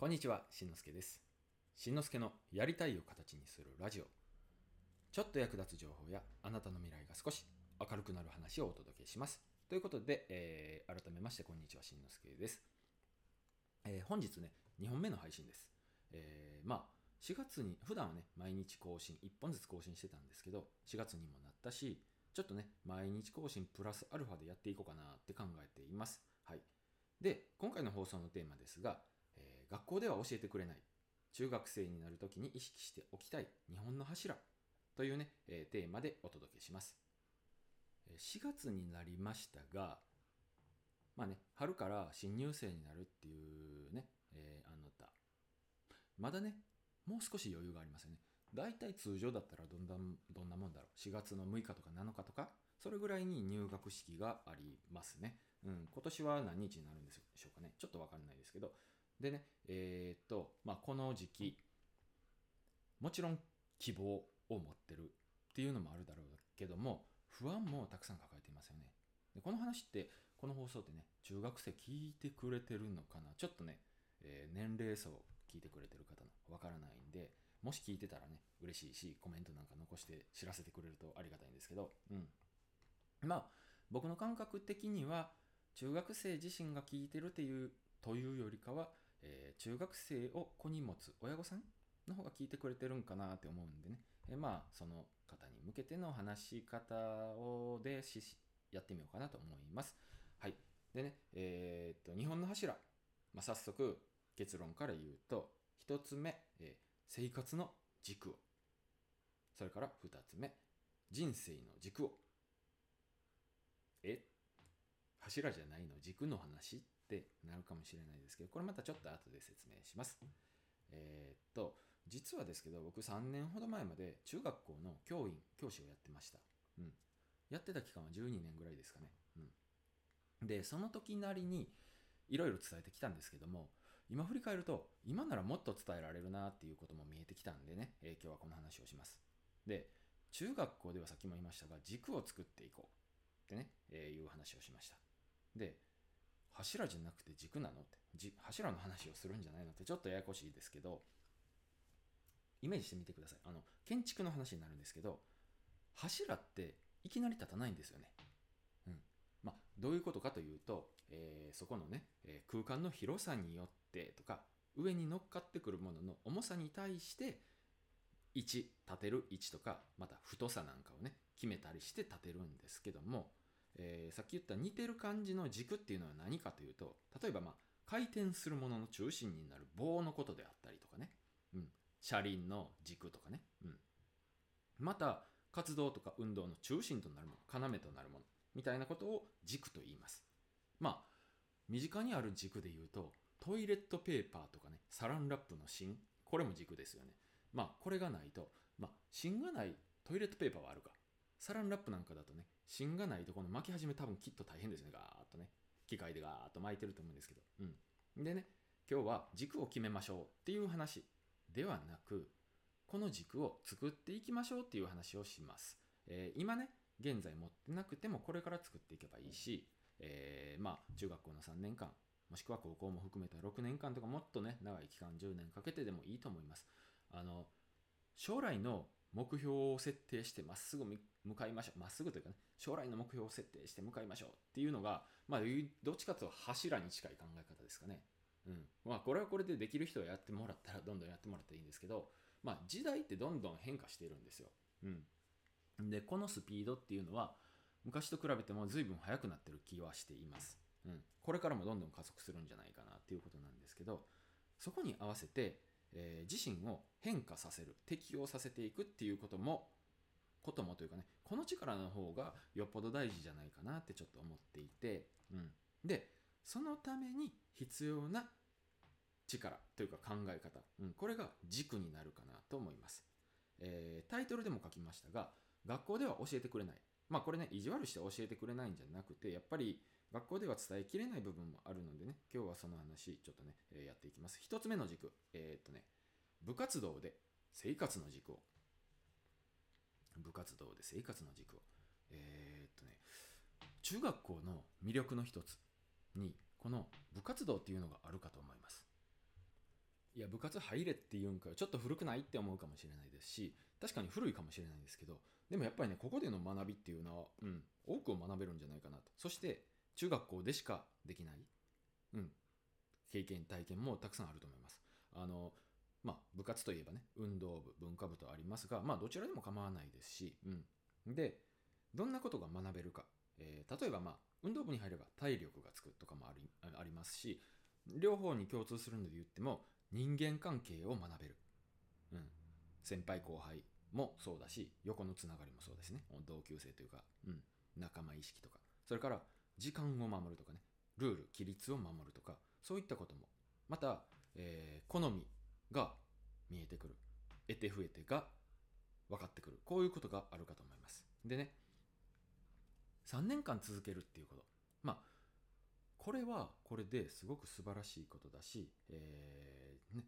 こんにちは、しんのすけです。しんのすけのやりたいを形にするラジオ。ちょっと役立つ情報やあなたの未来が少し明るくなる話をお届けします。ということで、えー改めましてこんにちは、しんのすけです。えー本日ね、2本目の配信です。えーまあ、4月に、普段はね、毎日更新、1本ずつ更新してたんですけど、4月にもなったし、ちょっとね、毎日更新プラスアルファでやっていこうかなって考えています。はい。で、今回の放送のテーマですが、学校では教えてくれない、中学生になるときに意識しておきたい日本の柱というね、えーテーマでお届けします。4月になりましたが、まあね、春から新入生になるっていうね、えーあなた、まだね、もう少し余裕がありますよね。大体通常だったらどんなどんなもんだろう。4月の6日とか7日とか、それぐらいに入学式がありますね。うん、今年は何日になるんでしょうかね。ちょっとわかんないですけど。でね、えーっと、まあ、この時期、もちろん希望を持ってるっていうのもあるだろうけども、不安もたくさん抱えていますよね。でこの話って、この放送ってね、中学生聞いてくれてるのかな？ちょっとね、えー年齢層聞いてくれてる方のわからないんで、もし聞いてたらね、嬉しいし、コメントなんか残して知らせてくれるとありがたいんですけど、うん。まあ、僕の感覚的には、中学生自身が聞いてるっていう、というよりかは、えー中学生を子に持つ親御さんの方が聞いてくれてるんかなって思うんでね、えーまあ、その方に向けての話し方をでしやってみようかなと思います。はい。でね、えーっと、日本の柱、まあ、早速結論から言うと、一つ目、えー生活の軸を。それから二つ目、人生の軸を。え？柱じゃないの？軸の話ってなるかもしれないですけど、これまたちょっと後で説明します。えーっと、実はですけど、僕3年ほど前まで中学校の教員、教師をやってました。うん。やってた期間は12年ぐらいですかね。うん。で、その時なりにいろいろ伝えてきたんですけども、今振り返ると、今ならもっと伝えられるなっていうことも見えてきたんでね、えー今日はこの話をします。で、中学校ではさっきも言いましたが、軸を作っていこうってね、えーいう話をしました。で、柱じゃなくて軸なの？って、じ柱の話をするんじゃないの？ってちょっとややこしいですけど、イメージしてみてください。あの、建築の話になるんですけど、柱っていきなり立たないんですよね。うん。まあ、どういうことかというと、えーそこのね、えー空間の広さによってとか、上に乗っかってくるものの重さに対して、位置、立てる位置とか、また太さなんかをね、決めたりして立てるんですけども、えーさっき言った似てる感じの軸っていうのは何かというと、例えばまあ、回転するものの中心になる棒のことであったりとかね、うん、車輪の軸とかね、うん、また活動とか運動の中心となるもの要となるものみたいなことを軸と言います。まあ身近にある軸で言うとトイレットペーパーとかねサランラップの芯これも軸ですよね。まあこれがないとまあ芯がないトイレットペーパーはあるか。サランラップなんかだとね芯がないとこの巻き始め多分きっと大変ですねガーッとね機械でガーッと巻いてると思うんですけどうんでね今日は軸を決めましょうっていう話ではなくこの軸を作っていきましょうっていう話をします。えー今ね、現在持ってなくてもこれから作っていけばいいし、えーまあ中学校の3年間、もしくは高校も含めた6年間とかもっとね、長い期間10年かけてでもいいと思います。あの、将来の目標を設定してまっすぐ向かいましょう。まっすぐというかね、将来の目標を設定して向かいましょうっていうのが、まあ、どっちかというと柱に近い考え方ですかね。うん。まあ、これはこれでできる人はやってもらったら、どんどんやってもらったらいいんですけど、まあ、時代ってどんどん変化しているんですよ。うん。で、このスピードっていうのは、昔と比べても随分速くなってる気はしています。うん。これからもどんどん加速するんじゃないかなっていうことなんですけど、そこに合わせて、えー自身を変化させる、適応させていくっていうことも、こともというかね、この力の方がよっぽど大事じゃないかなってちょっと思っていて、うん。で、そのために必要な力というか考え方、うん、これが軸になるかなと思います、えータイトルでも書きましたが学校では教えてくれないまあこれね意地悪して教えてくれないんじゃなくてやっぱり学校では伝えきれない部分もあるのでね今日はその話ちょっとね、えやっていきます。一つ目の軸えーっとね部活動で生活の軸を。部活動で生活の軸を。えーっとね中学校の魅力の一つにこの部活動っていうのがあるかと思います。いや部活入れっていうんかちょっと古くないって思うかもしれないですし確かに古いかもしれないんですけどでもやっぱりねここでの学びっていうのは、うん、多くを学べるんじゃないかなと。そして中学校でしかできない、うん、経験体験もたくさんあると思います。あのまあ部活といえばね運動部文化部とありますがまあどちらでも構わないですし、うん、でどんなことが学べるか、えー、例えばまあ運動部に入れば体力がつくとかもありありますし両方に共通するので言っても人間関係を学べる、うん、先輩後輩もそうだし横のつながりもそうですね。同級生というか、うん、仲間意識とか。それから時間を守るとかねルール規律を守るとかそういったことも。また、えー、好みが見えてくる。得て増えてが分かってくる。こういうことがあるかと思います。でね3年間続けるっていうこと。まあこれはこれですごく素晴らしいことだし、えーね、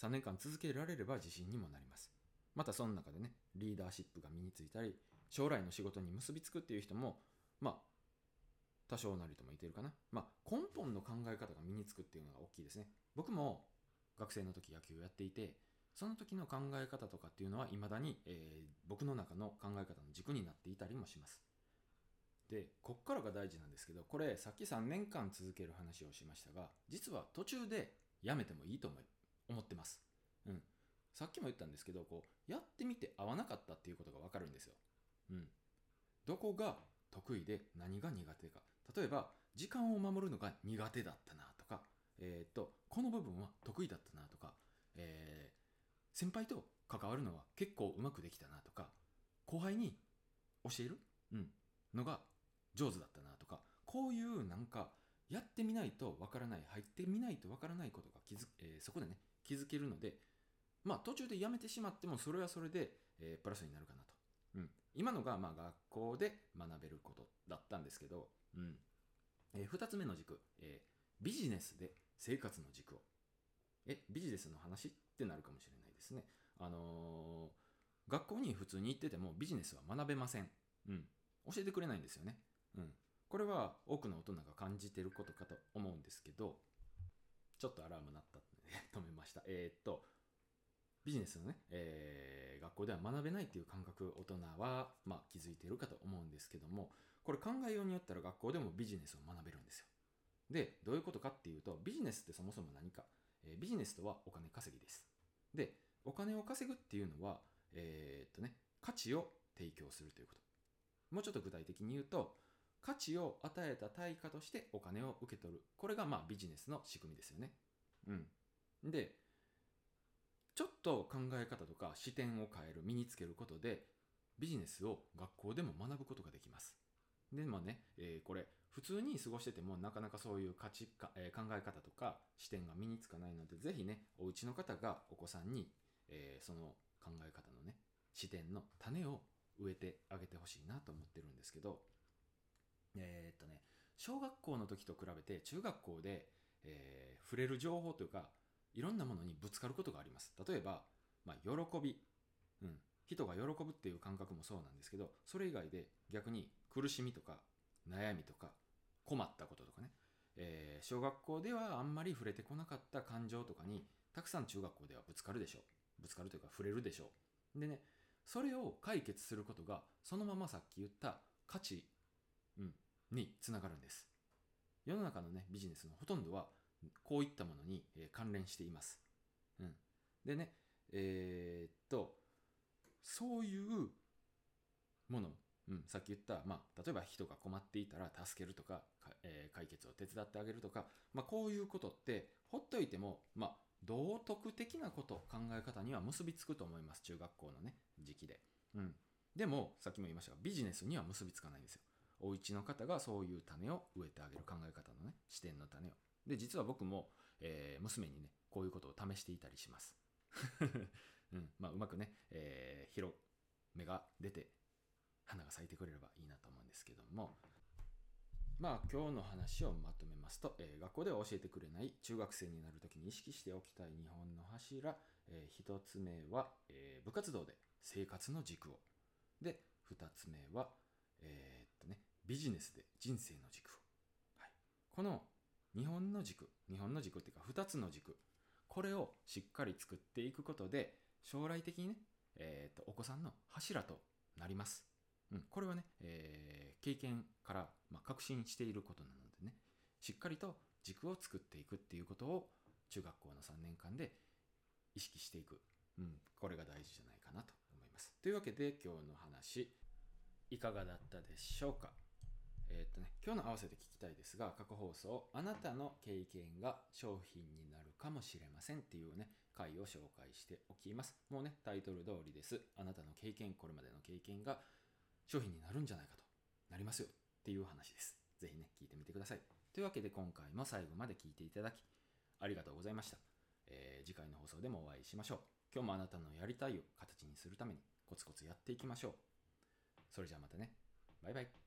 3年間続けられれば自信にもなります。またその中でねリーダーシップが身についたり将来の仕事に結びつくっていう人もまあ多少なりともいてるかな、まあ、根本の考え方が身につくっていうのが大きいですね。僕も学生の時野球をやっていてその時の考え方とかっていうのはいまだに、えー、僕の中の考え方の軸になっていたりもします。でこっからが大事なんですけどこれさっき3年間続ける話をしましたが実は途中でやめてもいいと思ってます、うん、さっきも言ったんですけどこうやってみて合わなかったっていうことが分かるんですよ、うん、どこが得意で何が苦手か。例えば時間を守るのが苦手だったなとか、えー、とこの部分は得意だったなとか、えー、先輩と関わるのは結構うまくできたなとか後輩に教える、うん、のが上手だったなとかこういうなんかやってみないとわからない入ってみないとわからないことが気づ、えー、そこでね気づけるのでまあ途中でやめてしまってもそれはそれで、えー、プラスになるかなと、今のがまあ学校で学べることだったんですけど、うん。えー、2つ目の軸、えー、ビジネスで生活の軸を。えビジネスの話ってなるかもしれないですね。あのー、学校に普通に行っててもビジネスは学べません、うん、教えてくれないんですよね。うん、これは多くの大人が感じてることかと思うんですけどちょっとアラーム鳴ったんで、止めました。えー、っとビジネスのね、えー、学校では学べないっていう感覚大人は、まあ、気づいているかと思うんですけどもこれ考えようによったら学校でもビジネスを学べるんですよ。でどういうことかっていうとビジネスってそもそも何か、えー、ビジネスとはお金稼ぎです。でお金を稼ぐっていうのはえー、っとね価値を提供するということ。もうちょっと具体的に言うと価値を与えた対価としてお金を受け取る。これがまあビジネスの仕組みですよね。うん、でちょっと考え方とか視点を変える身につけることでビジネスを学校でも学ぶことができます。でまあね、えー、これ普通に過ごしててもなかなかそういう価値か、えー、考え方とか視点が身につかないのでぜひねお家の方がお子さんに、えー、その考え方のね視点の種を植えてあげてほしいなと思ってるんですけどえー、っとね、小学校の時と比べて中学校で、えー、触れる情報というか、いろんなものにぶつかることがあります。例えば、まあ、喜び、うん、人が喜ぶっていう感覚もそうなんですけど、それ以外で逆に苦しみとか悩みとか困ったこととかね、えー、小学校ではあんまり触れてこなかった感情とかにたくさん中学校ではぶつかるでしょう。ぶつかるというか触れるでしょう。でね、それを解決することがそのままさっき言った価値、うん、につながるんです。世の中のね、ビジネスのほとんどは、こういったものに、え関連しています。うん。でね、えー、っと、そういうもの、うん、さっき言った、まあ、例えば人が困っていたら助けるとか、えー、解決を手伝ってあげるとか、まあ、こういうことって、ほっといても、まあ、道徳的なこと、考え方には結びつくと思います。中学校のね、時期で。うん。でも、さっきも言いましたが、ビジネスには結びつかないんですよ。お家の方がそういう種を植えてあげる考え方のね視点の種をで実は僕も、えー、娘にねこういうことを試していたりします。うん。まあ、うまくね、えー、広芽が出て花が咲いてくれればいいなと思うんですけども。まあ今日の話をまとめますと、えー、学校では教えてくれない中学生になる時に意識しておきたい日本の柱、えー、1つ目は、えー、部活動で生活の軸を。で2つ目は、えー、っとねビジネスで人生の軸を、はい、この日本の軸日本の軸っていうか2つの軸これをしっかり作っていくことで将来的にね、えー、とお子さんの柱となります。うん、これはね、えー、経験から、まあ、確信していることなのでねしっかりと軸を作っていくっていうことを中学校の3年間で意識していく、うん、これが大事じゃないかなと思います。というわけで今日の話いかがだったでしょうか？え、っとね、今日の合わせて聞きたいですが、過去放送、あなたの経験が商品になるかもしれませんっていうね、回を紹介しておきます。もうね、タイトル通りです。あなたの経験、これまでの経験が商品になるんじゃないかと、なりますよっていう話です。ぜひね、聞いてみてください。というわけで今回も最後まで聞いていただき、ありがとうございました。えー、次回の放送でもお会いしましょう。今日もあなたのやりたいを形にするためにコツコツやっていきましょう。それじゃあまたね。バイバイ。